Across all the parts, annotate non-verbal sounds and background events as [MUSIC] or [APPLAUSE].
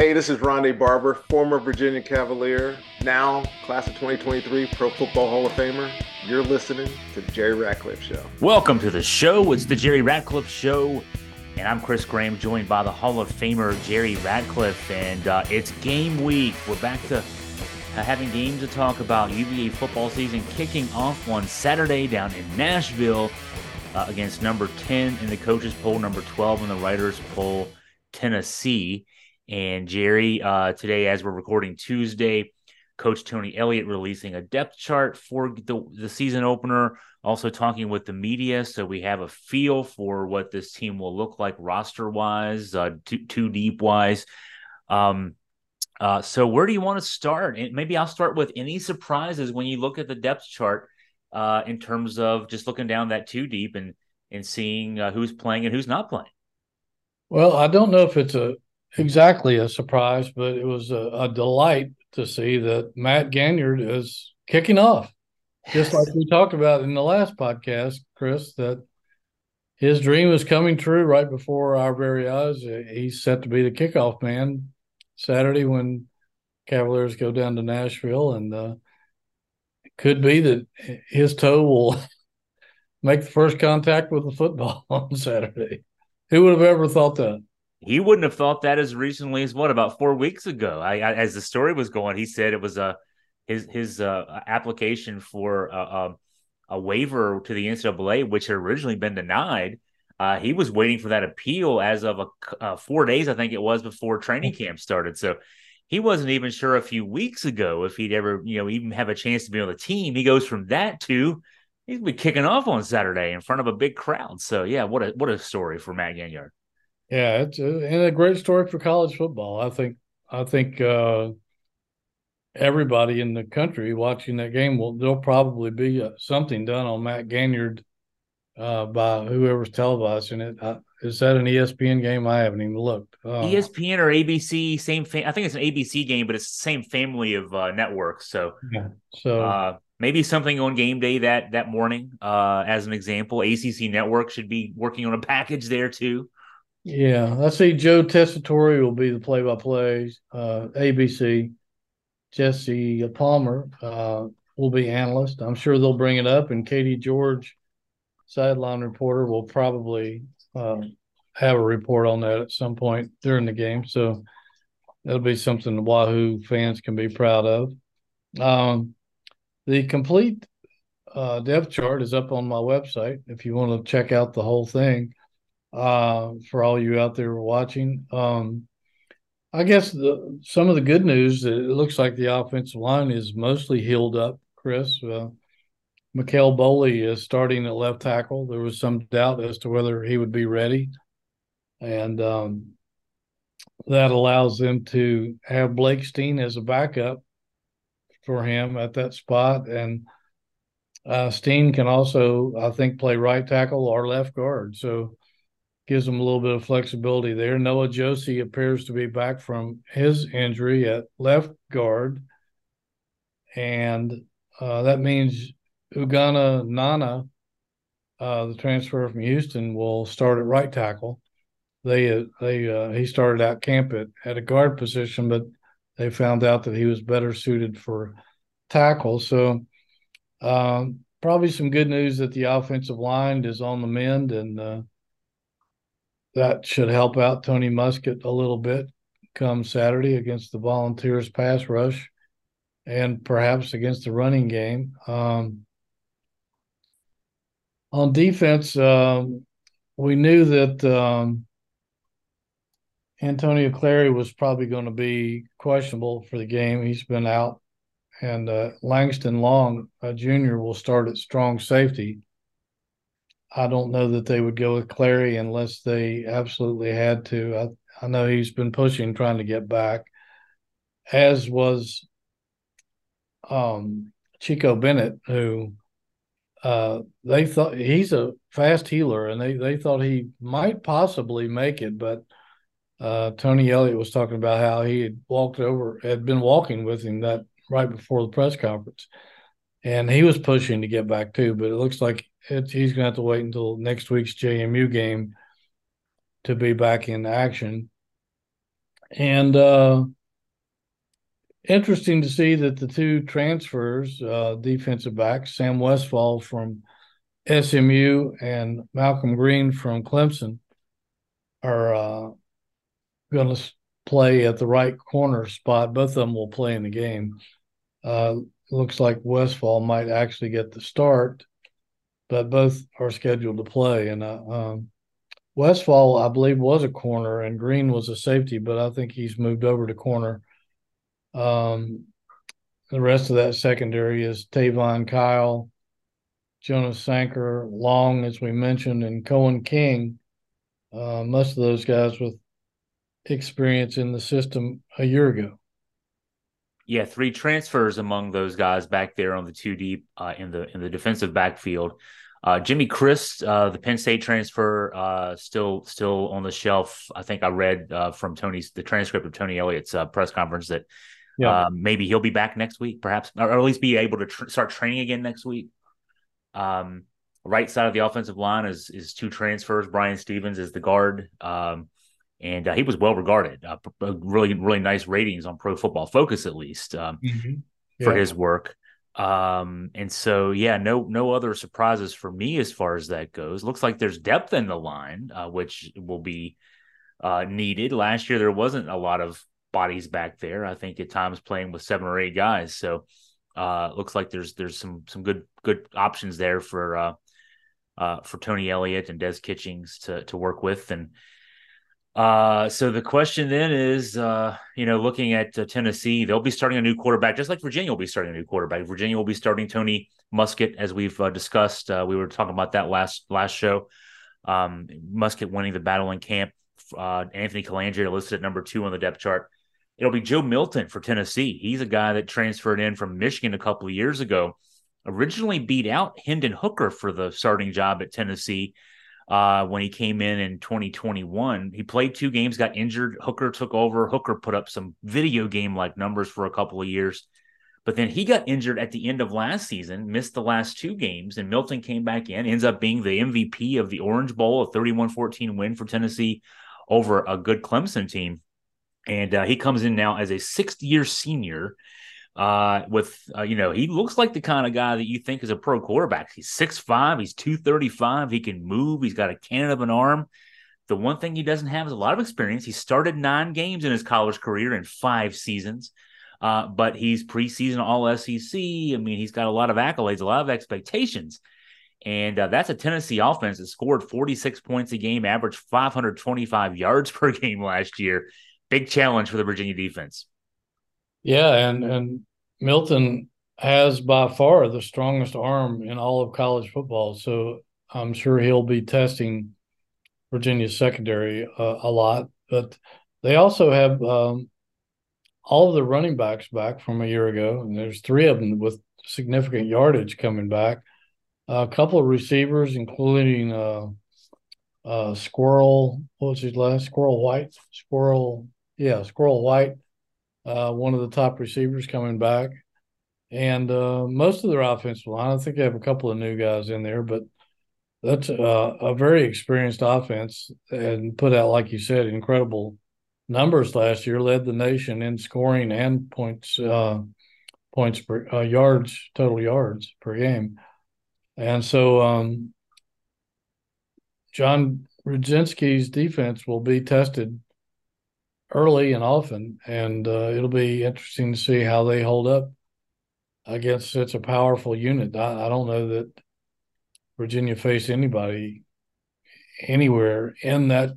Hey, this is Rondé Barber, former Virginia Cavalier, now class of 2023 Pro Football Hall of Famer. You're listening to the Jerry Ratcliffe Show. Welcome to the show. It's the Jerry Ratcliffe Show, and I'm Chris Graham, joined by the Hall of Famer Jerry Ratcliffe, and uh, it's game week. We're back to uh, having games to talk about. UVA football season kicking off on Saturday down in Nashville uh, against number 10 in the coaches poll, number 12 in the writers poll, Tennessee. And Jerry, uh, today, as we're recording Tuesday, Coach Tony Elliott releasing a depth chart for the, the season opener, also talking with the media. So we have a feel for what this team will look like roster wise, uh, two, two deep wise. Um, uh, so where do you want to start? And maybe I'll start with any surprises when you look at the depth chart uh, in terms of just looking down that two deep and and seeing uh, who's playing and who's not playing. Well, I don't know if it's a exactly a surprise, but it was a, a delight to see that Matt Ganyard is kicking off. Just like we talked about in the last podcast, Chris, that his dream is coming true right before our very eyes. He's set to be the kickoff man Saturday when Cavaliers go down to Nashville, and uh, it could be that his toe will [LAUGHS] make the first contact with the football [LAUGHS] on Saturday. Who would have ever thought that? He wouldn't have thought that as recently as what about four weeks ago. I, I as the story was going, he said it was a his his uh, application for a, a, a, waiver to the NCAA, which had originally been denied. Uh, he was waiting for that appeal as of a, uh, four days, I think it was, before training camp started. So he wasn't even sure a few weeks ago if he'd ever, you know, even have a chance to be on the team. He goes from that to he's be kicking off on Saturday in front of a big crowd. So yeah, what a what a story for Matt Ganyard. Yeah, it's a, and a great story for college football. I think I think uh, everybody in the country watching that game will there'll probably be uh, something done on Matt Ganyard uh, by whoever's televising it. Uh, is that an ESPN game? I haven't even looked. Uh, ESPN or ABC, same. Fam- I think it's an ABC game, but it's the same family of uh, networks. So, yeah. So maybe something on game day that that morning. as an example, ACC Network should be working on a package there too. Yeah, I see Joe Tessitore will be the play-by-play. Uh, ABC, Jesse Palmer uh, will be analyst. I'm sure they'll bring it up, and Katie George, sideline reporter, will probably uh, have a report on that at some point during the game. So that'll be something the Wahoo fans can be proud of. Um, the complete uh, depth chart is up on my website if you want to check out the whole thing uh, for all you out there watching. Um, I guess the, some of the good news that it looks like the offensive line is mostly healed up. Chris, uh, McKale Boley is starting at left tackle. There was some doubt as to whether he would be ready, and um, that allows them to have Blake Steen as a backup for him at that spot. And uh, Steen can also, I think, play right tackle or left guard. So gives them a little bit of flexibility there. Noah Josey appears to be back from his injury at left guard. And uh, that means Ugonna Nnanna, uh, the transfer from Houston, will start at right tackle. They they uh, he started out camp at, at a guard position, but they found out that he was better suited for tackle. So um, probably some good news that the offensive line is on the mend and uh, that should help out Tony Muskett a little bit come Saturday against the Volunteers pass rush and perhaps against the running game. Um, on defense, um, we knew that um, Antonio Clary was probably going to be questionable for the game. He's been out. And uh, Langston Long, uh, Jr., will start at strong safety. I don't know that they would go with Clary unless they absolutely had to. I, I know he's been pushing, trying to get back, as was um, Chico Bennett, who uh, they thought he's a fast healer, and they they thought he might possibly make it, but uh, Tony Elliott was talking about how he had walked over, had been walking with him that right before the press conference, and he was pushing to get back too. But it looks like it, he's going to have to wait until next week's JMU game to be back in action. and uh, interesting to see that the two transfers, uh, defensive backs, Sam Westfall from SMU and Malcolm Green from Clemson, are uh, going to play at the right corner spot. Both of them will play in the game. Uh, looks like Westfall might actually get the start, but both are scheduled to play. And uh, um, Westfall, I believe, was a corner, and Green was a safety, but I think he's moved over to corner. Um, the rest of that secondary is Tayvonn Kyle, Jonas Sanker, Long, as we mentioned, and Coen King. Uh, most of those guys with experience in the system a year ago. Yeah, three transfers among those guys back there on the two deep uh, in the in the defensive backfield. Uh, Jimmy Christ, uh, the Penn State transfer, uh, still still on the shelf. I think I read uh, from Tony's the transcript of Tony Elliott's uh, press conference that yeah. maybe he'll be back next week, perhaps, or at least be able to tr- start training again next week. Um, right side of the offensive line is is two transfers. Brian Stevens is the guard. Um, and uh, he was well regarded. Uh, really, really nice ratings on Pro Football Focus, at least um, mm-hmm. yeah. for his work. Um, and so, yeah, no, no other surprises for me as far as that goes. Looks like there's depth in the line, uh, which will be uh, needed. Last year, there wasn't a lot of bodies back there. I think at times playing with seven or eight guys. So, uh, looks like there's there's some some good good options there for uh, uh, for Tony Elliott and Des Kitchings to to work with and uh, so the question then is, uh, you know, looking at uh, Tennessee, they'll be starting a new quarterback, just like Virginia will be starting a new quarterback. Virginia will be starting Tony Muskett, as we've uh, discussed. Uh, we were talking about that last last show. Um, Muskett winning the battle in camp. Uh, Anthony Colandrea listed at number two on the depth chart. It'll be Joe Milton for Tennessee. He's a guy that transferred in from Michigan a couple of years ago. Originally beat out Hendon Hooker for the starting job at Tennessee uh, when he came in in 2021. He played two games, got injured. Hooker took over. Hooker put up some video game like numbers for a couple of years. But then he got injured at the end of last season, missed the last two games, and Milton came back in, ends up being the MVP of the Orange Bowl, a 31 14 win for Tennessee over a good Clemson team. And uh, he comes in now as a sixth year senior uh, with uh, you know he looks like the kind of guy that you think is a pro quarterback. He's six five, he's two thirty five, he can move, he's got a cannon of an arm. The one thing he doesn't have is a lot of experience. He started nine games in his college career in five seasons, uh, but he's preseason All SEC. I mean, he's got a lot of accolades, a lot of expectations. And uh, that's a Tennessee offense that scored 46 points a game, averaged 525 [LAUGHS] yards per game last year. Big challenge for the Virginia defense. Yeah, and and Milton has by far the strongest arm in all of college football, so I'm sure he'll be testing Virginia's secondary uh, a lot. But they also have um, all of the running backs back from a year ago, and there's three of them with significant yardage coming back. a couple of receivers, including uh, uh, Squirrel. What was his last? Squirrel White. Squirrel. Yeah, Squirrel White uh, one of the top receivers coming back. And uh, most of their offensive line, I think they have a couple of new guys in there, but that's uh, a very experienced offense and put out, like you said, incredible numbers last year. Led the nation in scoring and points, uh, points per uh, yards, total yards per game. And so, um, John Rudzinski's defense will be tested early and often, and uh, it'll be interesting to see how they hold up against such a powerful unit. I, I don't know that Virginia faced anybody anywhere in that,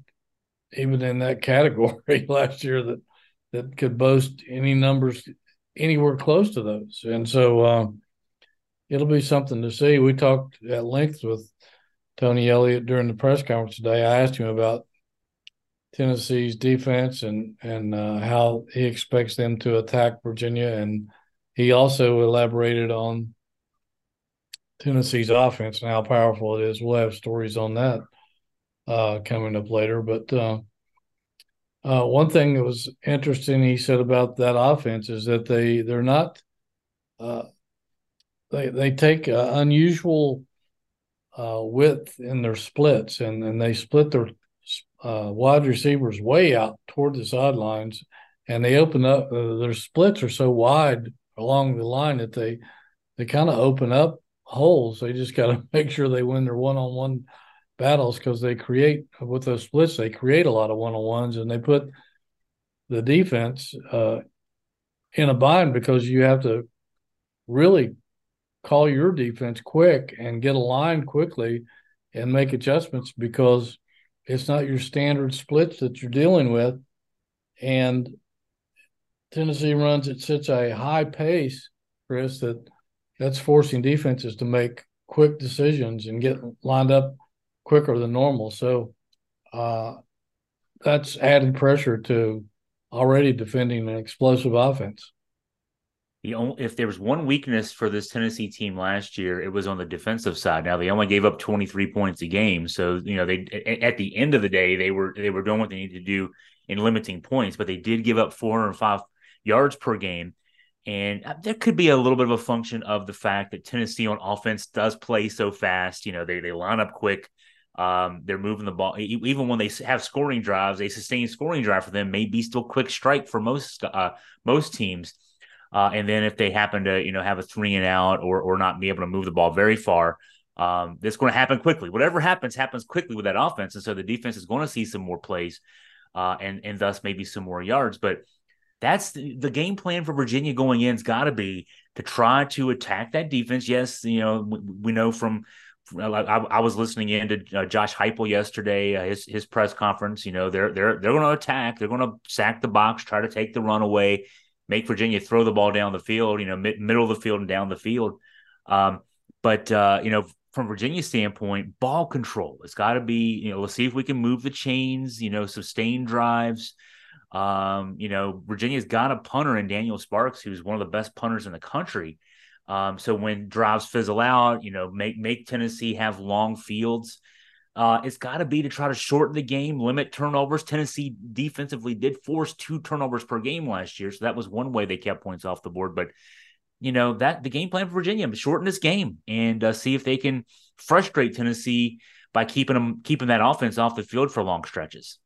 even in that category [LAUGHS] last year that that could boast any numbers anywhere close to those. And so um, it'll be something to see. We talked at length with Tony Elliott during the press conference today. I asked him about Tennessee's defense and and uh, how he expects them to attack Virginia, and he also elaborated on Tennessee's offense and how powerful it is. We'll have stories on that uh, coming up later, but. Uh, uh, one thing that was interesting he said about that offense is that they they're not uh, they they take unusual uh, width in their splits and and they split their uh, wide receivers way out toward the sidelines, and they open up. Uh, their splits are so wide along the line that they they kind of open up holes. They just got to [LAUGHS] make sure they win their one on one battles because they create with those splits. They create a lot of one on ones, and they put the defense uh, in a bind because you have to really call your defense quick and get aligned quickly and make adjustments because it's not your standard splits that you're dealing with. And Tennessee runs at such a high pace, Chris, that that's forcing defenses to make quick decisions and get lined up quicker than normal. So uh, that's added pressure to already defending an explosive offense. The only, if there was one weakness for this Tennessee team last year, it was on the defensive side. Now they only gave up 23 points a game, so you know they at the end of the day they were they were doing what they needed to do in limiting points, but they did give up 405 yards per game. And uh, there could be a little bit of a function of the fact that Tennessee on offense does play so fast. You know, they they line up quick. Um, they're moving the ball. Even when they have scoring drives, a sustained scoring drive for them may be still quick strike for most uh, most teams. Uh, and then if they happen to, you know, have a three and out or or not be able to move the ball very far, um, it's going to happen quickly. Whatever happens, happens quickly with that offense, and so the defense is going to see some more plays, uh, and and thus maybe some more yards. But that's the, the game plan for Virginia going in. Has got to be to try to attack that defense. Yes, you know we, we know from. I, I, was listening in to uh, Josh Heupel yesterday, uh, his his press conference. You know they're they're they're going to attack. They're going to sack the box, try to take the run away make Virginia throw the ball down the field, you know, mid, middle of the field and down the field. Um, but uh, you know, from Virginia's standpoint, ball control. It's got to be, you know, let's see if we can move the chains, you know, sustain drives. Um, you know, Virginia's got a punter in Daniel Sparks, who's one of the best punters in the country. Um, so when drives fizzle out, you know, make make Tennessee have long fields. Uh, it's got to be to try to shorten the game, limit turnovers. Tennessee defensively did force two turnovers per game last year, so that was one way they kept points off the board. But you know that the game plan for Virginia shorten this game and uh, see if they can frustrate Tennessee by keeping them keeping that offense off the field for long stretches.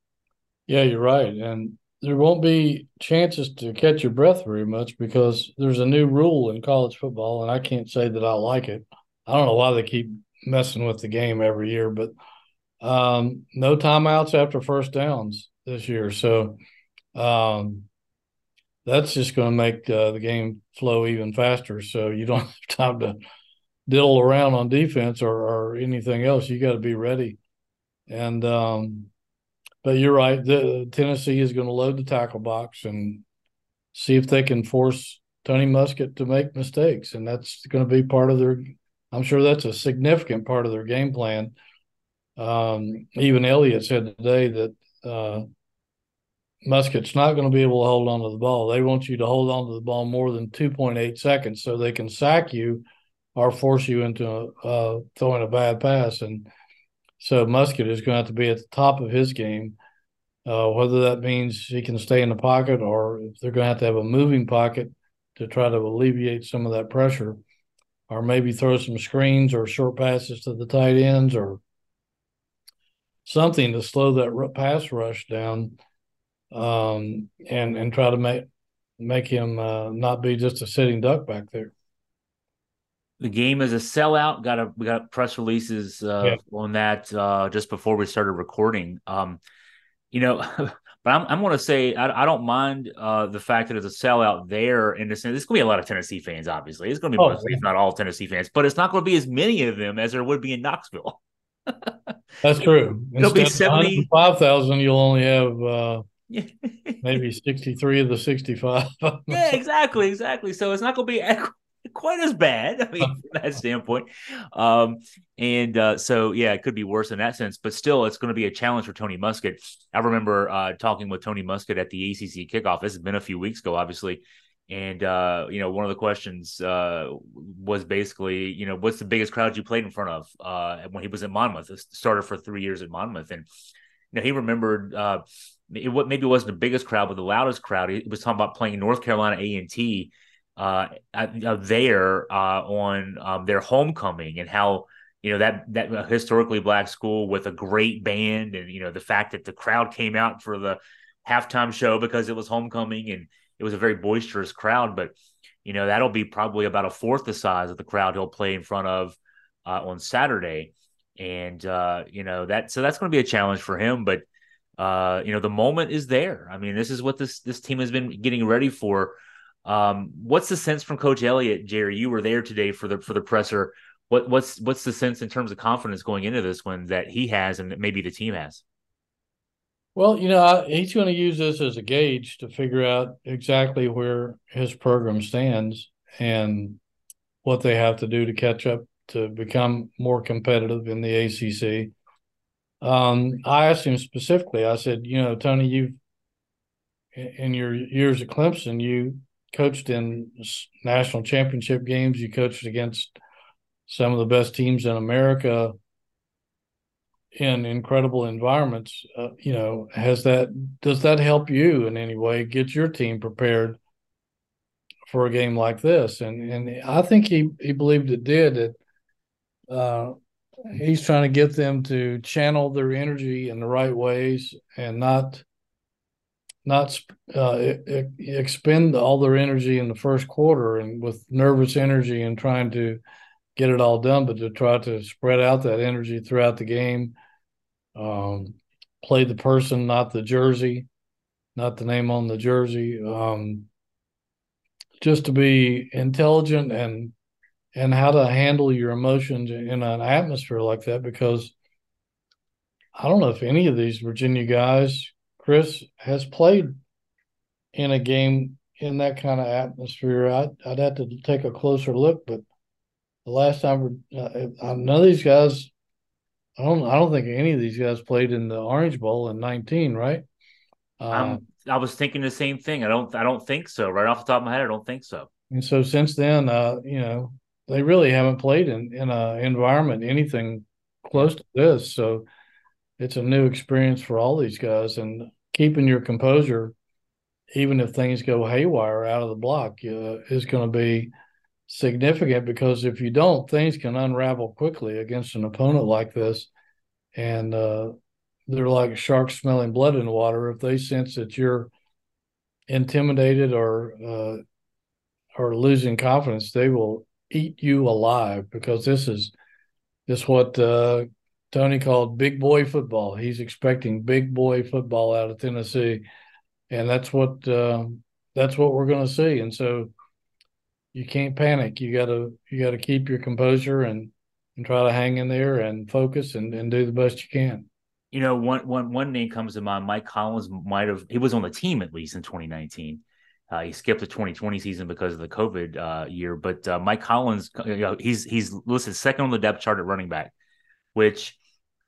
Yeah, you're right, and there won't be chances to catch your breath very much because there's a new rule in college football, and I can't say that I like it. I don't know why they keep messing with the game every year, but um, no timeouts after first downs this year. So um, that's just going to make uh, the game flow even faster. So you don't [LAUGHS] have time to diddle around on defense or, or anything else. You got to be ready. And um, but you're right. The, Tennessee is going to load the tackle box and see if they can force Tony Muskett to make mistakes, and that's going to be part of their. I'm sure that's a significant part of their game plan um, even Elliott said today that uh, Muskett's not going to be able to hold on to the ball. They want you to hold on to the ball more than 2.8 seconds so they can sack you or force you into uh, throwing a bad pass. And so Muskett is going to have to be at the top of his game. Uh, whether that means he can stay in the pocket or if they're going to have to have a moving pocket to try to alleviate some of that pressure, or maybe throw some screens or short passes to the tight ends or something to slow that pass rush down um, and and try to make make him uh, not be just a sitting duck back there. The game is a sellout. Got a we got press releases uh, yeah. on that uh, just before we started recording. Um, you know, [LAUGHS] but I'm I'm going to say I, I don't mind uh, the fact that it's a sellout there. In the sense, there's going to be a lot of Tennessee fans. Obviously, it's going to be oh, mostly, yeah. if not all Tennessee fans, but it's not going to be as many of them as there would be in Knoxville. That's true. There'll be 75,000, you'll only have uh, [LAUGHS] maybe 63 of the 65. [LAUGHS] yeah, exactly. Exactly. So it's not going to be [LAUGHS] quite as bad. I mean, from that standpoint. Um, and uh, so, yeah, it could be worse in that sense, but still, it's going to be a challenge for Tony Muskett. I remember uh, talking with Tony Muskett at the ACC kickoff. This has been a few weeks ago, obviously. And uh, you know, one of the questions uh, was basically, you know, what's the biggest crowd you played in front of uh, when he was at Monmouth? Started for three years at Monmouth, and you know, he remembered uh, it, what maybe wasn't the biggest crowd, but the loudest crowd. He was talking about playing North Carolina A and T uh, uh, there uh, on um, their homecoming and how you know that that historically black school with a great band, and you know the fact that the crowd came out for the halftime show because it was homecoming and it was a very boisterous crowd. But you know that'll be probably about a fourth the size of the crowd he'll play in front of uh, on Saturday, and uh, you know that so that's going to be a challenge for him. But uh, you know the moment is there. I mean, this is what this this team has been getting ready for. Um, what's the sense from Coach Elliott, Jerry? You were there today for the for the presser. What what's what's the sense in terms of confidence going into this one that he has and that maybe the team has? Well, you know, he's going to use this as a gauge to figure out exactly where his program stands and what they have to do to catch up to become more competitive in the ACC. Um, I asked him specifically. I said, you know, Tony, you've in your years at Clemson, you coached in national championship games. You coached against some of the best teams in America in incredible environments. Uh, you know, has that does that help you in any way get your team prepared for a game like this? And and I think he he believed it did. That uh, he's trying to get them to channel their energy in the right ways and not not uh, expend all their energy in the first quarter and with nervous energy and trying to get it all done, but to try to spread out that energy throughout the game. Um, play the person, not the jersey, not the name on the jersey. Um, just to be intelligent and and how to handle your emotions in an atmosphere like that because I don't know if any of these Virginia guys, Chris, has played in a game in that kind of atmosphere. I'd, I'd have to take a closer look, but the last time uh, none of these guys, I don't, I don't think any of these guys played in the Orange Bowl in '19, right? Uh, I was thinking the same thing. I don't, I don't think so. Right off the top of my head, I don't think so. And so since then, uh, you know, they really haven't played in in a environment anything close to this. So it's a new experience for all these guys, and keeping your composure, even if things go haywire out of the block, uh, is going to be significant because if you don't, things can unravel quickly against an opponent like this, and uh, they're like sharks smelling blood in the water. If they sense that you're intimidated or uh, or losing confidence, they will eat you alive because this is this what uh, Tony called big boy football. He's expecting big boy football out of Tennessee, and that's what uh, that's what we're going to see. And so you can't panic. You got to you got to keep your composure and and try to hang in there and focus and, and do the best you can. You know, one one one name comes to mind. Mike Hollins might have he was on the team at least in 2019. Uh, he skipped the 2020 season because of the COVID uh, year, but uh, Mike Hollins, you know, he's he's listed second on the depth chart at running back, which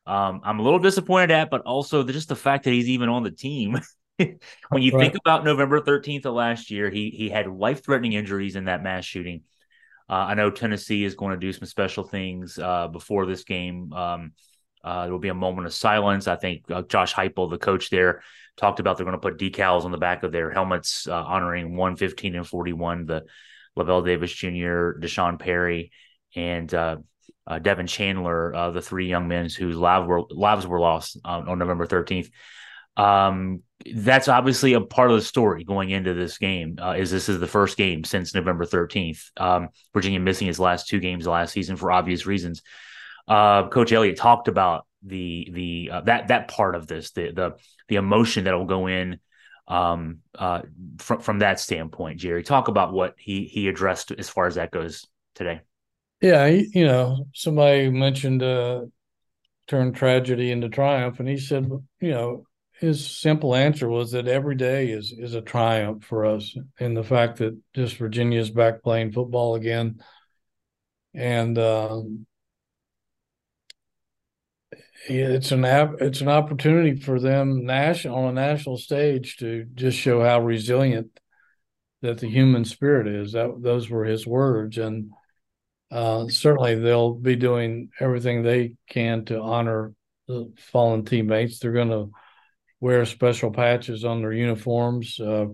um, I'm a little disappointed at, but also the, just the fact that he's even on the team. [LAUGHS] [LAUGHS] when you right. think about November 13th of last year, he he had life threatening injuries in that mass shooting. Uh, I know Tennessee is going to do some special things uh, before this game. Um, uh, there will be a moment of silence. I think Josh Heupel, the coach there, talked about they're going to put decals on the back of their helmets uh, honoring 115 and 41, the Lavelle Davis Jr., D'Sean Perry, and uh, uh, Devin Chandler, uh, the three young men whose lives were, lives were lost um, on November 13th. Um, that's obviously a part of the story going into this game. Uh, is this is the first game since November 13th? Um, Virginia missing his last two games last season for obvious reasons. Uh, Coach Elliott talked about the the uh, that that part of this the the the emotion that will go in um, uh, from from that standpoint. Jerry, talk about what he he addressed as far as that goes today. Yeah, you know, somebody mentioned uh, turn tragedy into triumph, and he said, you know, his simple answer was that every day is is a triumph for us, and the fact that just Virginia's back playing football again, and um, it's an it's an opportunity for them national on a national stage to just show how resilient that the human spirit is. That those were his words, and uh, certainly they'll be doing everything they can to honor the fallen teammates. They're going to wear special patches on their uniforms. Uh,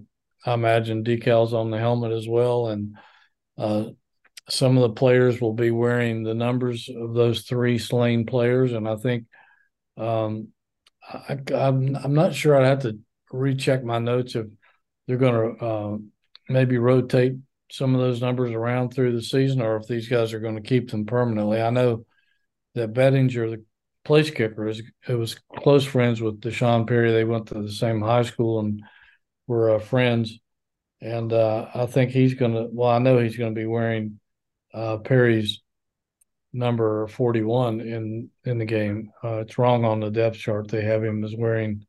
I imagine decals on the helmet as well, and uh, some of the players will be wearing the numbers of those three slain players, and I think um, I, I'm I'm not sure. I'd have to recheck my notes if they're going to uh, maybe rotate some of those numbers around through the season, or if these guys are going to keep them permanently. I know that Bettridge, the place kicker, it was close friends with D'Sean Perry. They went to the same high school and were uh, friends. And uh, I think he's going to. Well, I know he's going to be wearing uh, Perry's number 41 in in the game. Uh, it's wrong on the depth chart. They have him as wearing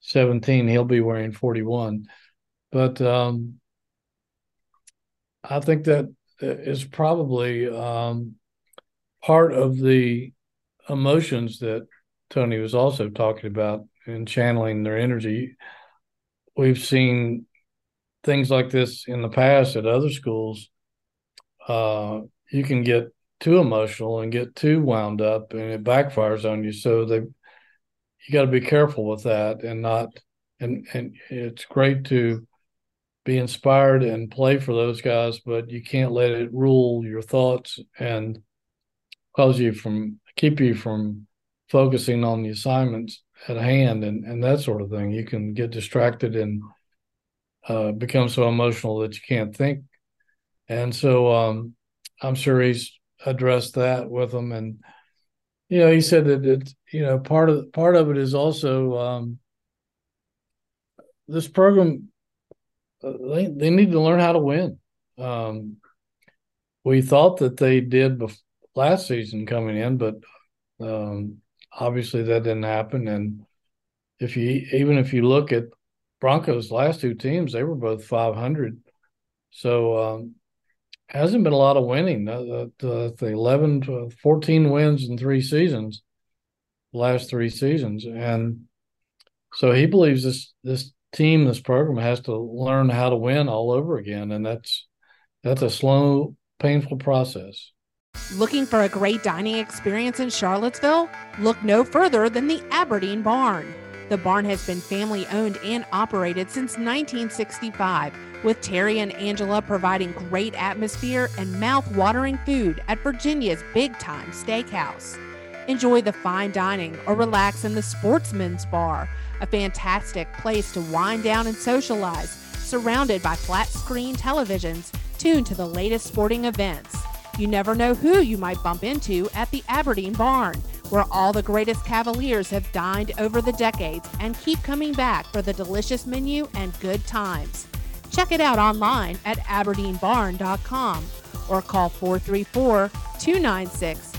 17. He'll be wearing 41. But um, I think that is probably um, part of the emotions that Tony was also talking about and channeling their energy. We've seen things like this in the past at other schools. Uh, you can get too emotional and get too wound up, and it backfires on you. So they, you got to be careful with that and not. And and it's great to be inspired and play for those guys, but you can't let it rule your thoughts and cause you from keep you from focusing on the assignments at hand and, and that sort of thing. You can get distracted and uh, become so emotional that you can't think. And so um, I'm sure he's addressed that with them. And you know, he said that it, you know, part of part of it is also um, this program they they need to learn how to win. Um, we thought that they did bef- last season coming in, but um, obviously that didn't happen. And if you even if you look at Broncos' last two teams, they were both 500. So um, hasn't been a lot of winning. The, the, the 11 to 14 wins in three seasons, last three seasons, and so he believes this this team, this program has to learn how to win all over again, and that's that's a slow, painful process. Looking for a great dining experience in Charlottesville? Look no further than the Aberdeen Barn. The barn has been family owned and operated since 1965, with Terry and Angela providing great atmosphere and mouth-watering food at Virginia's Big Time Steakhouse. Enjoy the fine dining or relax in the Sportsman's Bar a fantastic place to wind down and socialize, surrounded by flat screen televisions tuned to the latest sporting events. You never know who you might bump into at the Aberdeen Barn, where all the greatest Cavaliers have dined over the decades and keep coming back for the delicious menu and good times. Check it out online at aberdeenbarn.com or call 434 296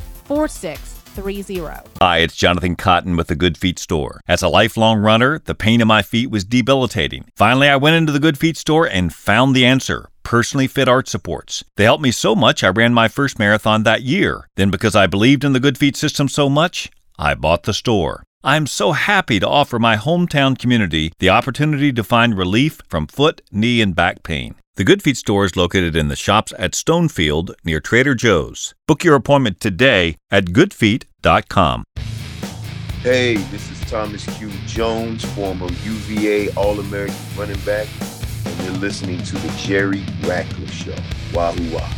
Hi, it's Jonathan Cotton with the Good Feet store. As a lifelong runner, the pain in my feet was debilitating. Finally, I went into the Good Feet store and found the answer personally fit arch supports. They helped me so much I ran my first marathon that year. Then, because I believed in the Good Feet system so much, I bought the store. I'm so happy to offer my hometown community the opportunity to find relief from foot, knee, and back pain. The Good Feet store is located in the shops at Stonefield near Trader Joe's. Book your appointment today at goodfeet.com. Hey, this is Thomas Q. Jones, former UVA All American running back, and you're listening to the Jerry Ratcliffe Show. Wahoo wah.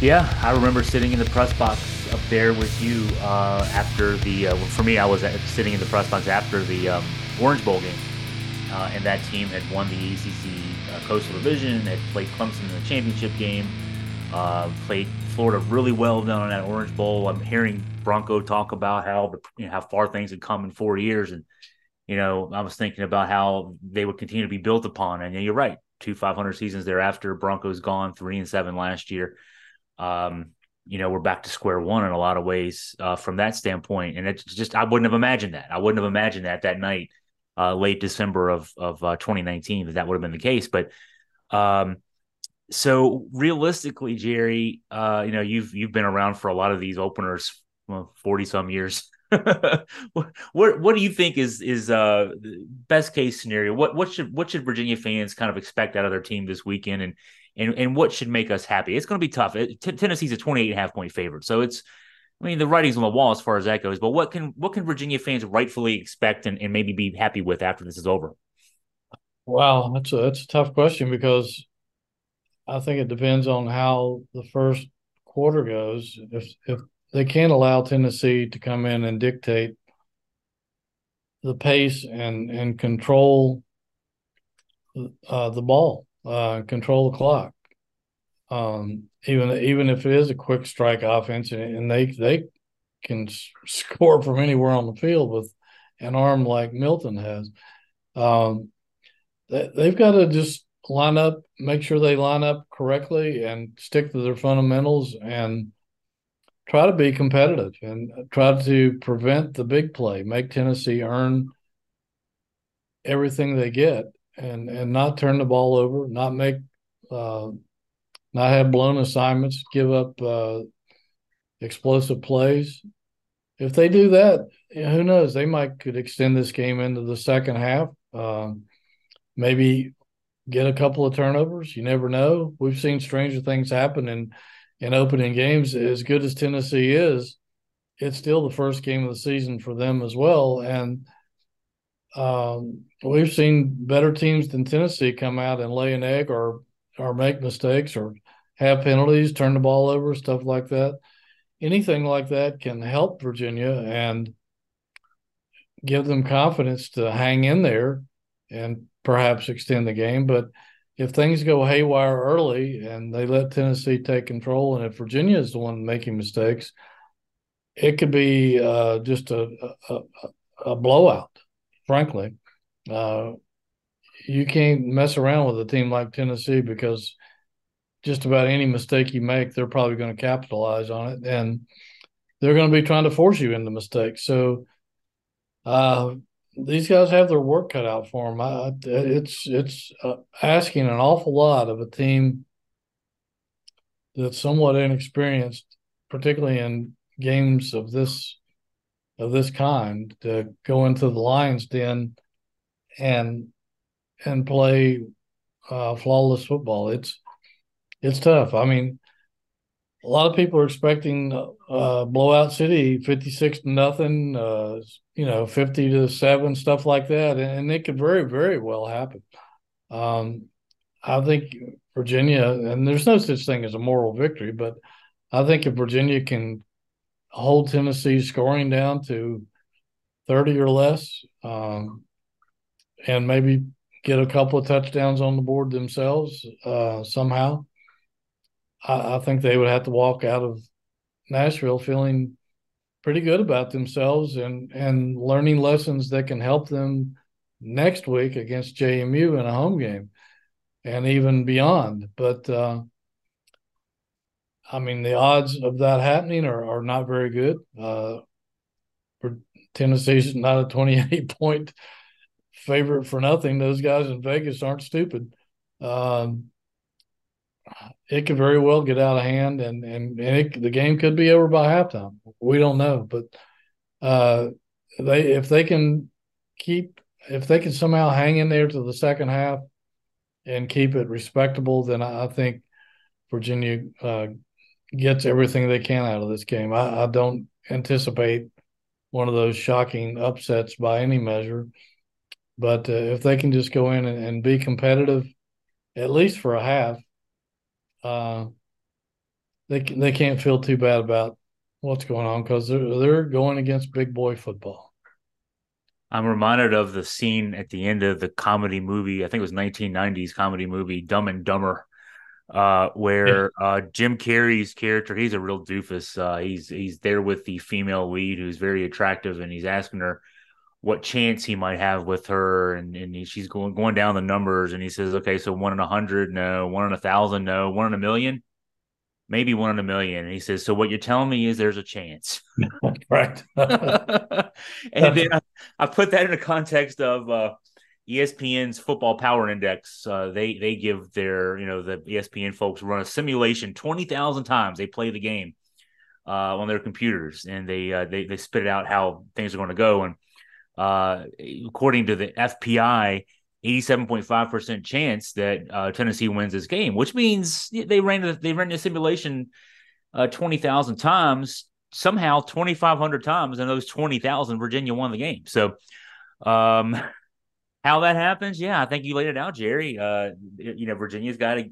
Yeah, I remember sitting in the press box up there with you uh, after the. Uh, well, for me, I was sitting in the press box after the um, Orange Bowl game, uh, and that team had won the ACC Coastal Division, had played Clemson in the championship game, uh, played Florida really well down in that Orange Bowl. I'm hearing Bronco talk about how the, you know, how far things had come in four years, and you know I was thinking about how they would continue to be built upon. And you're right, two 500 seasons thereafter, Broncos gone three and seven last year. Um, you know, we're back to square one in a lot of ways uh, from that standpoint. And it's just, I wouldn't have imagined that. I wouldn't have imagined that that night uh, late December of of uh, 2019 that that would have been the case. But um, so realistically, Jerry, uh, you know you've you've been around for a lot of these openers, forty well, some years. [LAUGHS] what what do you think is is uh best case scenario? What what should what should Virginia fans kind of expect out of their team this weekend, and and and what should make us happy? It's going to be tough. It, t- Tennessee's a 28 and a half point favorite, so it's I mean, the writing's on the wall as far as that goes. But what can what can Virginia fans rightfully expect and, and maybe be happy with after this is over? Wow, that's a that's a tough question because I think it depends on how the first quarter goes. If if they can't allow Tennessee to come in and dictate the pace and and control uh, the ball, uh, control the clock. Um, even even if it is a quick strike offense, and, they they can score from anywhere on the field with an arm like Milton has. Um, they, they've got to just line up, make sure they line up correctly, and stick to their fundamentals and try to be competitive and try to prevent the big play, make Tennessee earn everything they get, and and not turn the ball over, not make, uh, not have blown assignments, give up uh, explosive plays. If they do that, who knows? They might could extend this game into the second half. Um, maybe get a couple of turnovers. You never know. We've seen stranger things happen in in opening games. As good as Tennessee is, it's still the first game of the season for them as well. And um, we've seen better teams than Tennessee come out and lay an egg or or make mistakes or have penalties, turn the ball over, stuff like that. Anything like that can help Virginia and give them confidence to hang in there and perhaps extend the game. But if things go haywire early and they let Tennessee take control, and if Virginia is the one making mistakes, it could be uh, just a, a, a, blowout, frankly. Uh, you can't mess around with a team like Tennessee because just about any mistake you make, they're probably going to capitalize on it. And they're going to be trying to force you into mistakes. So, uh, these guys have their work cut out for them. I, it's it's uh, asking an awful lot of a team that's somewhat inexperienced, particularly in games of this of this kind, to go into the Lions' den and and play uh, flawless football. It's it's tough. I mean, a lot of people are expecting uh, blowout city 56 to nothing uh, you know 50 to 7 stuff like that and it could very very well happen um, i think virginia and there's no such thing as a moral victory but i think if virginia can hold tennessee scoring down to 30 or less um, and maybe get a couple of touchdowns on the board themselves uh, somehow I, I think they would have to walk out of Nashville feeling pretty good about themselves and and learning lessons that can help them next week against JMU in a home game and even beyond. But uh, I mean, the odds of that happening are, are not very good. Uh, Tennessee's not a 28 point favorite for nothing. Those guys in Vegas aren't stupid. Um, it could very well get out of hand, and and, and it, the game could be over by halftime. We don't know, but uh, they if they can keep if they can somehow hang in there to the second half and keep it respectable, then I, think Virginia uh, gets everything they can out of this game. I, I don't anticipate one of those shocking upsets by any measure, but uh, if they can just go in and, and be competitive, at least for a half, uh, they they can't feel too bad about what's going on because they're they're going against big boy football. I'm reminded of the scene at the end of the comedy movie. I think it was 1990s comedy movie Dumb and Dumber, uh, where uh, Jim Carrey's character he's a real doofus. Uh, he's he's there with the female lead who's very attractive, and he's asking her what chance he might have with her, and, and he, she's going going down the numbers, and he says, okay, so one in a hundred, no, one in a thousand, no, one in a million, maybe one in a million. And he says, so what you're telling me is there's a chance, [LAUGHS] right? [LAUGHS] and then I, I, put that in the context of uh, ESPN's Football Power Index. Uh, they they give their you know the ESPN folks run a simulation twenty thousand times. They play the game uh, on their computers, and they uh, they they spit it out how things are going to go and uh, according to the FPI, 87.5% chance that uh, Tennessee wins this game, which means they ran the, they ran the simulation uh, 20,000 times. Somehow, 2,500 times, and those 20,000, Virginia won the game. So, um, [LAUGHS] how that happens, yeah, I think you laid it out, Jerry. Uh, you know, Virginia's got to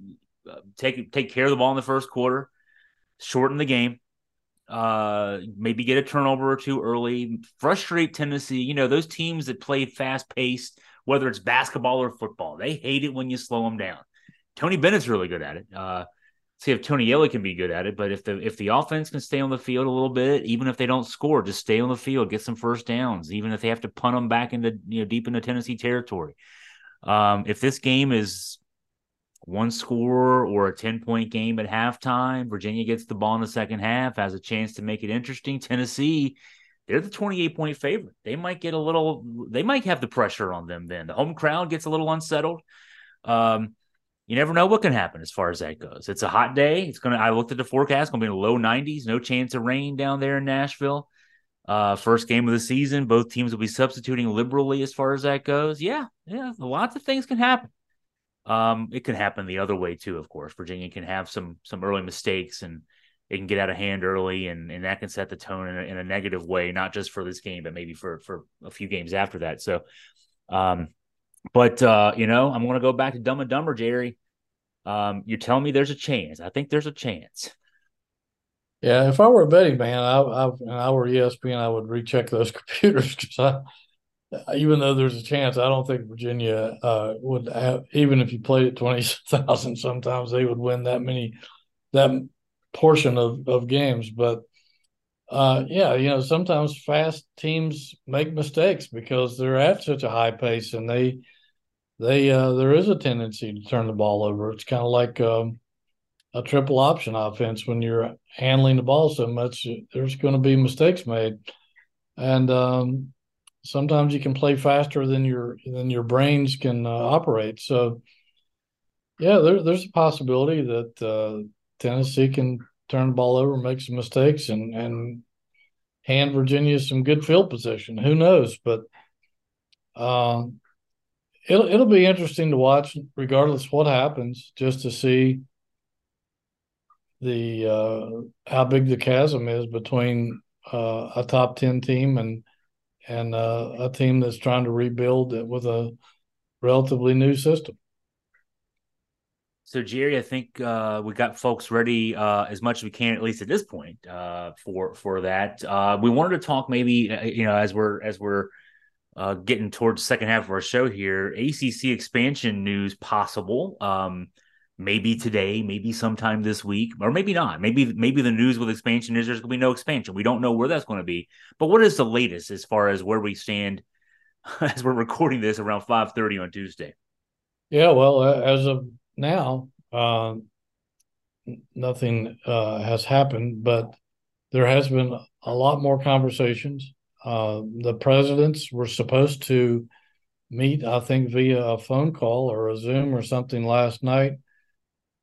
take take care of the ball in the first quarter, shorten the game, uh, maybe get a turnover or two early, frustrate Tennessee. You know those teams that play fast paced, whether it's basketball or football, they hate it when you slow them down. Tony Bennett's really good at it. Uh, see if Tony Elliott can be good at it. But if the if the offense can stay on the field a little bit, even if they don't score, just stay on the field, get some first downs, even if they have to punt them back into you know deep into Tennessee territory. Um, if this game is one score or a 10 point game at halftime, Virginia gets the ball in the second half, has a chance to make it interesting. Tennessee, they're the 28 point favorite. They might get a little, they might have the pressure on them then. The home crowd gets a little unsettled. Um, you never know what can happen as far as that goes. It's a hot day. It's gonna. I looked at the forecast. Gonna be in the low 90s. No chance of rain down there in Nashville. Uh, first game of the season. Both teams will be substituting liberally as far as that goes. Yeah, yeah. Lots of things can happen. Um, it can happen the other way too. Of course, Virginia can have some some early mistakes and it can get out of hand early, and and that can set the tone in a, in a negative way, not just for this game, but maybe for for a few games after that. So, um, but uh, you know, I'm going to go back to Dumb and Dumber, Jerry. Um, you're telling me there's a chance. I think there's a chance. Yeah, if I were a betting man, I, I and I were ESPN, I would recheck those [LAUGHS] computers because I, even though there's a chance, I don't think Virginia uh, would have. Even if you played at twenty [LAUGHS] thousand, sometimes they would win that many, that portion of of games. But uh, yeah, you know, sometimes fast teams make mistakes because they're at such a high pace and they they uh, there is a tendency to turn the ball over. It's kind of like um, a triple option offense when you're handling the ball so much. There's going to be mistakes made, and um, sometimes you can play faster than your than your brains can uh, operate. So, yeah, there, there's a possibility that uh, Tennessee can turn the ball over, make some mistakes, and and hand Virginia some good field position. Who knows? But um, it'll it'll be interesting to watch, regardless what happens, just to see the uh, how big the chasm is between uh, a top ten team and and uh, a team that's trying to rebuild it with a relatively new system. So Jerry, I think uh, we got folks ready uh, as much as we can, at least at this point, uh, for for that. Uh, we wanted to talk maybe, uh, you know, as we're as we're uh, getting towards second half of our show here, ACC expansion news possible. Um, maybe today, maybe sometime this week, or maybe not. Maybe maybe the news with expansion is there's going to be no expansion. We don't know where that's going to be. But what is the latest as far as where we stand [LAUGHS] as we're recording this around 5:30 on Tuesday? Yeah, well, as of now, uh, nothing uh, has happened, but there has been a lot more conversations. Uh, the presidents were supposed to meet, I think, via a phone call or a Zoom or something last night.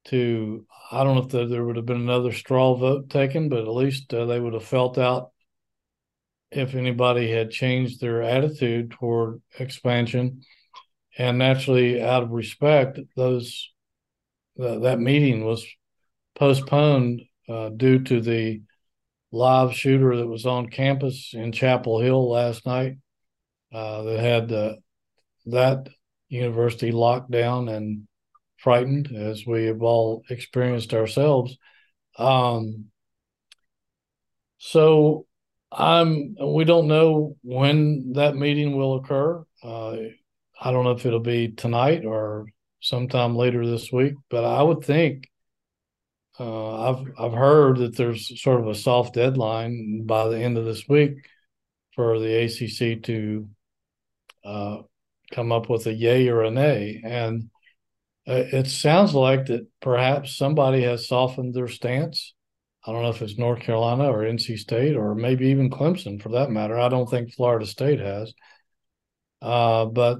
To I don't know if there, there would have been another straw vote taken, but at least uh, they would have felt out if anybody had changed their attitude toward expansion. And naturally, out of respect, those uh, that meeting was postponed uh, due to the live shooter that was on campus in Chapel Hill last night uh, that had that university locked down and frightened, as we have all experienced ourselves. Um, so I'm we don't know when that meeting will occur. Uh, I don't know if it'll be tonight or sometime later this week, but I would think uh, I've I've heard that there's sort of a soft deadline by the end of this week for the ACC to uh, come up with a yay or a nay, and it sounds like that perhaps somebody has softened their stance. I don't know if it's North Carolina or NC State or maybe even Clemson for that matter. I don't think Florida State has, uh, but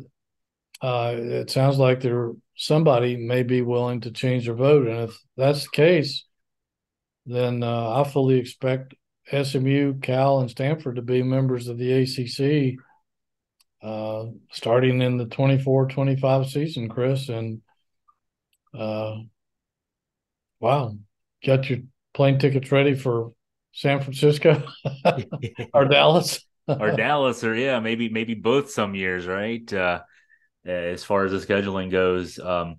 uh, it sounds like there somebody may be willing to change their vote, and if that's the case, then uh, I fully expect SMU, Cal, and Stanford to be members of the ACC uh, starting in the 24-25 season, Chris. And uh, wow, got your plane tickets ready for San Francisco [LAUGHS] or Dallas or Dallas or yeah, maybe maybe both some years, right? Uh, as far as the scheduling goes. Um,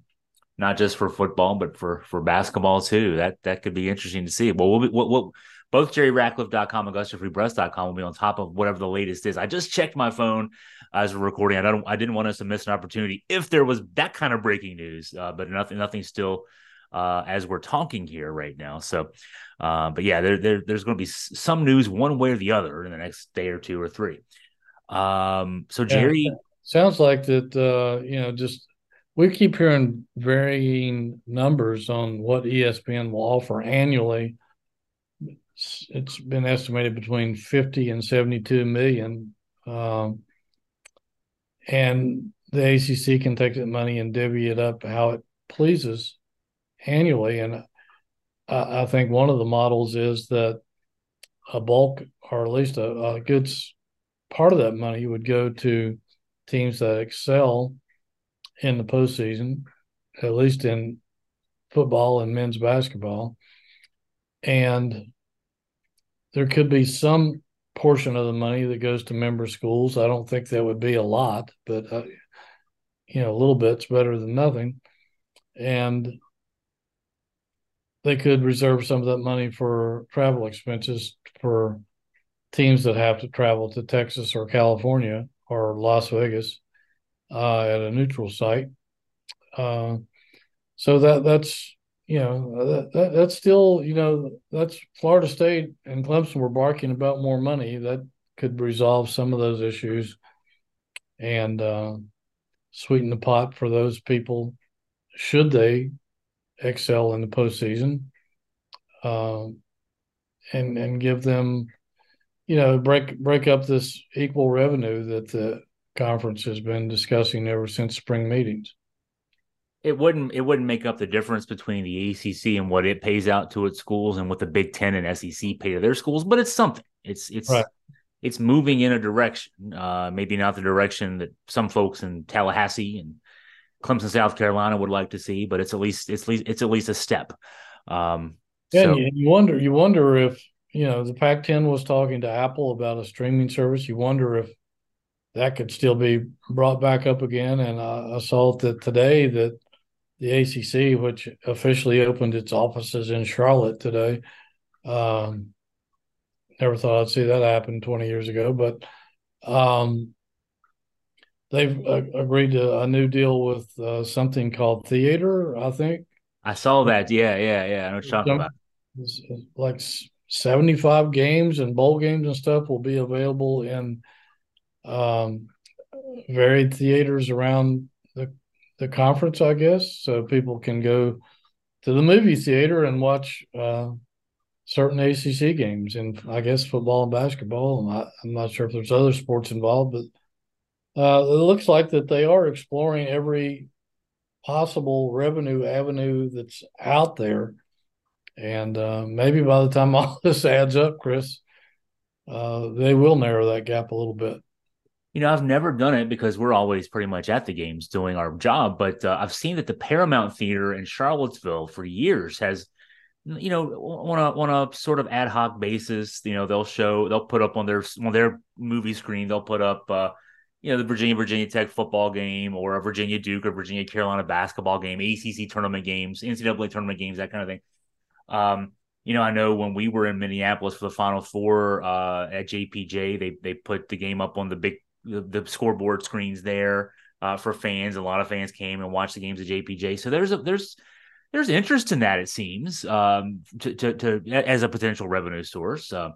not just for football, but for for basketball too. That that could be interesting to see. Well, we'll be, we'll, we'll both JerryRatcliffe.com and AugustaFreePress.com will be on top of whatever the latest is. I just checked my phone as we're recording. I don't. I didn't want us to miss an opportunity if there was that kind of breaking news, uh, but nothing. Nothing still uh, as we're talking here right now. So, uh, but yeah, there, there there's going to be some news one way or the other in the next day or two or three. Um, so Jerry, yeah, sounds like that. Uh, you know, just we keep hearing varying numbers on what ESPN will offer annually. It's been estimated between 50 and 72 million. Um, and the ACC can take that money and divvy it up how it pleases annually. And I, I think one of the models is that a bulk, or at least a, a good part of that money, would go to teams that excel in the postseason, at least in football and men's basketball. And there could be some portion of the money that goes to member schools. I don't think that would be a lot, but uh, you know, a little bit's better than nothing. And they could reserve some of that money for travel expenses for teams that have to travel to Texas or California or Las Vegas uh, at a neutral site. Uh, so that that's you know that, that, that's still you know that's Florida State and Clemson were barking about more money that could resolve some of those issues and uh, sweeten the pot for those people should they excel in the postseason, um, and and give them, you know, break break up this equal revenue that the conference has been discussing ever since spring meetings. It wouldn't it wouldn't make up the difference between the ACC and what it pays out to its schools and what the Big Ten and SEC pay to their schools, but it's something. It's it's right. it's moving in a direction, uh, maybe not the direction that some folks in Tallahassee and Clemson, South Carolina would like to see, but it's at least it's at least it's at least a step. Um, yeah, so. you, you wonder you wonder if you know the Pac-10 was talking to Apple about a streaming service. You wonder if that could still be brought back up again. And uh, I saw that today that the ACC, which officially opened its offices in Charlotte today, um, never thought I'd see that happen 20 years ago, but um, they've uh, agreed to a new deal with uh, something called theater. I think I saw that. Yeah, yeah, yeah. I know what you're talking about. like 75 games and bowl games and stuff will be available in um, varied theaters around the conference, I guess, so people can go to the movie theater and watch uh, certain ACC games, and I guess football and basketball. I, I'm not sure if there's other sports involved, but uh, it looks like that they are exploring every possible revenue avenue that's out there. And uh, maybe by the time all [LAUGHS] this adds up, Chris, uh, they will narrow that gap a little bit. You know, I've never done it because we're always pretty much at the games doing our job. But uh, I've seen that the Paramount Theater in Charlottesville for years has, you know, on a on a sort of ad hoc basis. You know, they'll show they'll put up on their on their movie screen they'll put up uh, you know, the Virginia Virginia Tech football game or a Virginia Duke or Virginia Carolina basketball game, ACC tournament games, NCAA tournament games, that kind of thing. Um, you know, I know when we were in Minneapolis for the Final Four uh, at JPJ, they they put the game up on the big the, scoreboard screens there uh, for fans. A lot of fans came and watched the games at JPJ. So there's a there's there's interest in that. It seems um, to, to, to as a potential revenue source. Uh,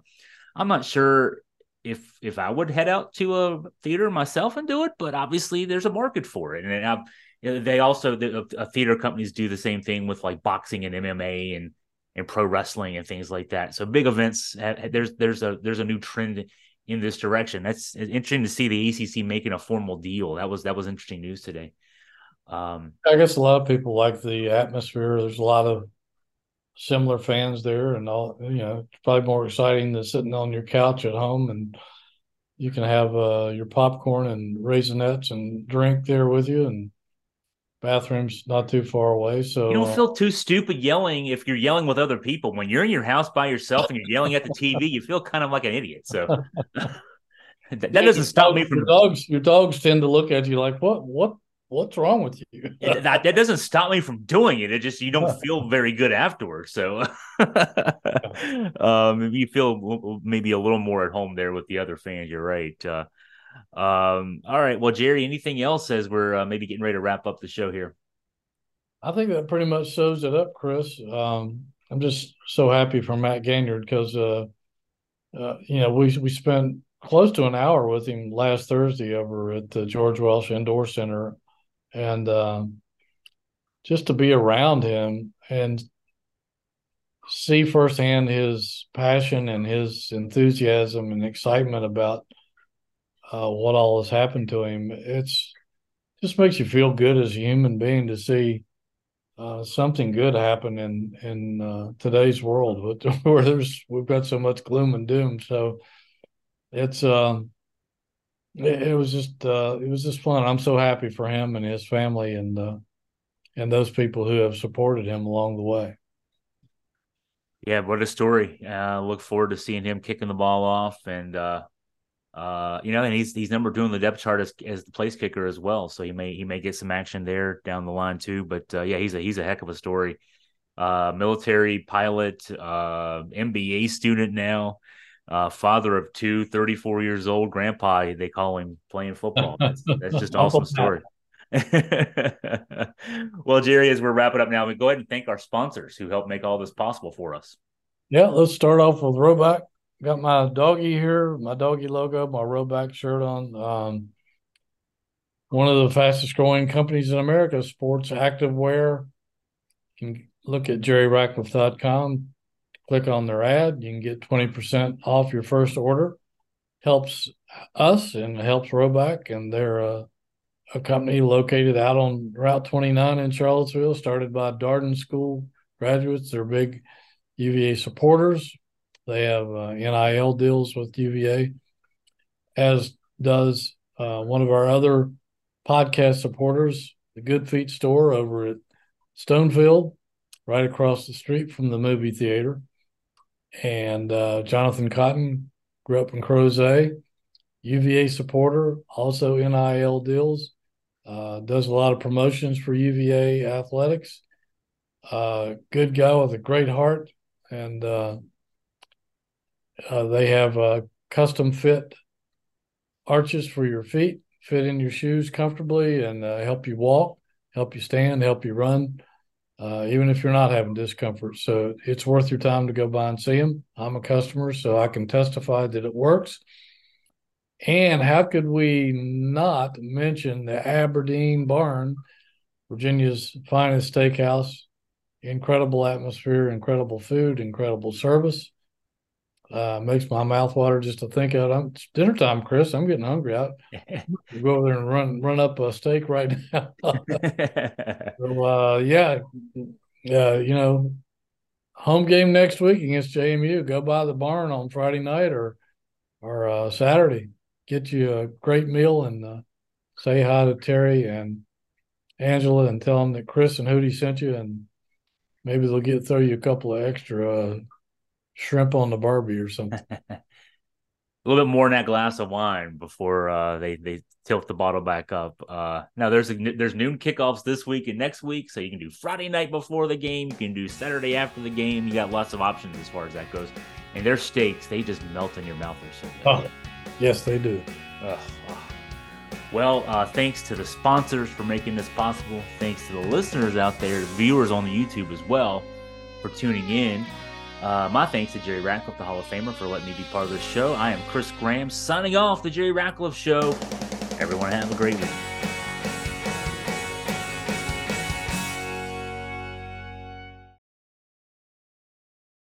I'm not sure if if I would head out to a theater myself and do it, but obviously there's a market for it, and I, they also the uh, theater companies do the same thing with like boxing and MMA and and pro wrestling and things like that. So big events, there's there's a there's a new trend in this direction. That's interesting to see the ACC making a formal deal. That was that was interesting news today. Um, I guess a lot of people like the atmosphere. There's a lot of similar fans there, and all you know, it's probably more exciting than sitting on your couch at home, and you can have uh, your popcorn and Raisinets and drink there with you, and bathrooms not too far away. So you don't uh, feel too stupid yelling if you're yelling with other people. When you're in your house by yourself and you're yelling at the TV, you feel kind of like an idiot. So. [LAUGHS] [LAUGHS] that, that doesn't stop me from your dogs. Your dogs tend to look at you like, "What? What? what's wrong with you? that that doesn't stop me from doing it. It just you don't feel very good afterwards. So [LAUGHS] um, you feel maybe a little more at home there with the other fans. You're right. Uh, um, all right. Well, Jerry, anything else as we're uh, maybe getting ready to wrap up the show here? I think that pretty much shows it up, Chris. Um, I'm just so happy for Matt Ganyard because, uh, uh, you know, we we spent close to an hour with him last Thursday over at the George Welsh Indoor Center, and um, just to be around him and see firsthand his passion and his enthusiasm and excitement about uh, what all has happened to him. It's just makes you feel good as a human being to see uh, something good happen in in uh, today's world, [LAUGHS] where there's we've got so much gloom and doom. So it's um, it, it was just uh, it was just fun. I'm so happy for him and his family and uh, and those people who have supported him along the way. Yeah, what a story! Uh, look forward to seeing him kicking the ball off, and uh, you know, and he's he's number two in the depth chart as, as the place kicker as well. So he may he may get some action there down the line too. But uh, yeah, he's a he's a heck of a story. Uh, military pilot, uh, MBA student now, uh, father of two, 34 years old, grandpa they call him playing football. That's, that's just [LAUGHS] awesome story. [LAUGHS] well, Jerry, as we're wrapping up now, we go ahead and thank our sponsors who help make all this possible for us. Yeah, let's start off with Rhoback got my doggy here, my doggy logo, my Rhoback shirt on. Um, one of the fastest growing companies in America, sports active wear. You can look at jerryratcliffe.com, click on their ad. You can get 20% off your first order. Helps us and helps Rhoback, and they're a, a company located out on Route 29 in Charlottesville, started by Darden School graduates. They're big UVA supporters. They have uh, NIL deals with UVA, as does uh, one of our other podcast supporters, the Good Feet Store over at Stonefield, right across the street from the movie theater. And uh, Jonathan Cotton grew up in Crozet, UVA supporter, also NIL deals, uh, does a lot of promotions for UVA athletics. Uh, good guy with a great heart and uh, they have uh, custom fit arches for your feet, fit in your shoes comfortably, and uh, help you walk, help you stand, help you run, uh, even if you're not having discomfort. So it's worth your time to go by and see them. I'm a customer, so I can testify that it works. And how could we not mention the Aberdeen Barn, Virginia's finest steakhouse? Incredible atmosphere, incredible food, incredible service. Uh, makes my mouth water just to think of it. It's dinner time, Chris. I'm getting hungry. I [LAUGHS] go over there and run run up a steak right [LAUGHS] now. [LAUGHS] so uh, yeah, yeah, you know, home game next week against JMU. Go by the barn on Friday night or or uh, Saturday. Get you a great meal and uh, say hi to Terry and Angela and tell them that Chris and Hootie sent you, and maybe they'll get throw you a couple of extra uh, shrimp on the Barbie or something. [LAUGHS] a little bit more in that glass of wine before uh, they they tilt the bottle back up. Uh, now there's a, there's noon kickoffs this week and next week, so you can do Friday night before the game. You can do Saturday after the game. You got lots of options as far as that goes. And their steaks, they just melt in your mouth. They're so good. Oh, yes, they do. Oh. Well, uh, thanks to the sponsors for making this possible. Thanks to the listeners out there, the viewers on the YouTube as well, for tuning in. Uh, my thanks to Jerry Ratcliffe, the Hall of Famer, for letting me be part of this show. I am Chris Graham, signing off the Jerry Ratcliffe Show. Everyone have a great week.